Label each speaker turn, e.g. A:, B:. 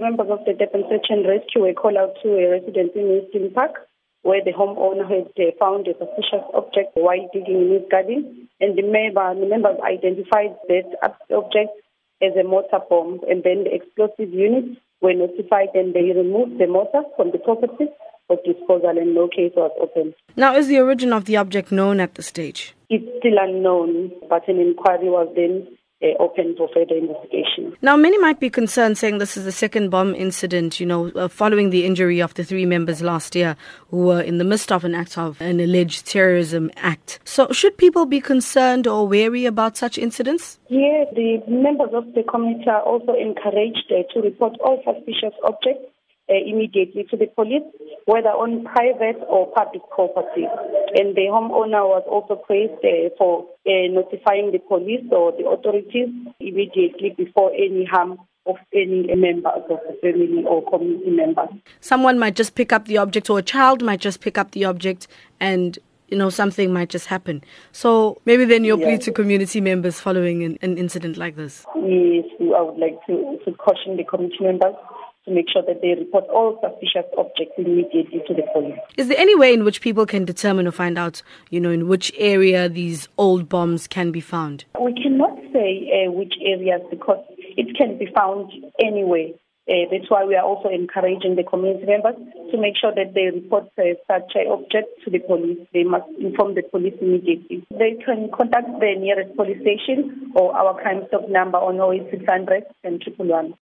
A: Members of the Durban Search and Rescue were called out to a residence in Winston Park where the homeowner had uh, found a suspicious object while digging in his garden. And the, member, the members identified that object as a mortar bomb. And then the explosive units were notified and they removed the mortar from the property for disposal and no case was opened.
B: Now, is the origin of the object known at the stage?
A: It's still unknown, but an inquiry was then open for further investigation.
B: Now, many might be concerned saying this is the second bomb incident, you know, uh, following the injury of the three members last year who were in the midst of an act of an alleged terrorism act. So, should people be concerned or wary about such incidents?
A: Yes, the members of the community are also encouraged uh, to report all suspicious objects uh, immediately to the police, whether on private or public property. And the homeowner was also praised uh, for uh, notifying the police or the authorities immediately before any harm of any members of the family or community members.
B: Someone might just pick up the object, or a child might just pick up the object and you know, something might just happen. So maybe then your plea to community members following an, an incident like this.
A: Yes, I would like to, to caution the community members to make sure that they report all suspicious objects immediately to the police.
B: Is there any way in which people can determine or find out, you know, in which area these old bombs can be found?
A: We cannot say uh, which areas because it can be found anywhere. Uh, that's why we are also encouraging the community members to make sure that they report uh, such an object to the police. They must inform the police immediately. They can contact the nearest police station or our crime stop number on 08600 and 111.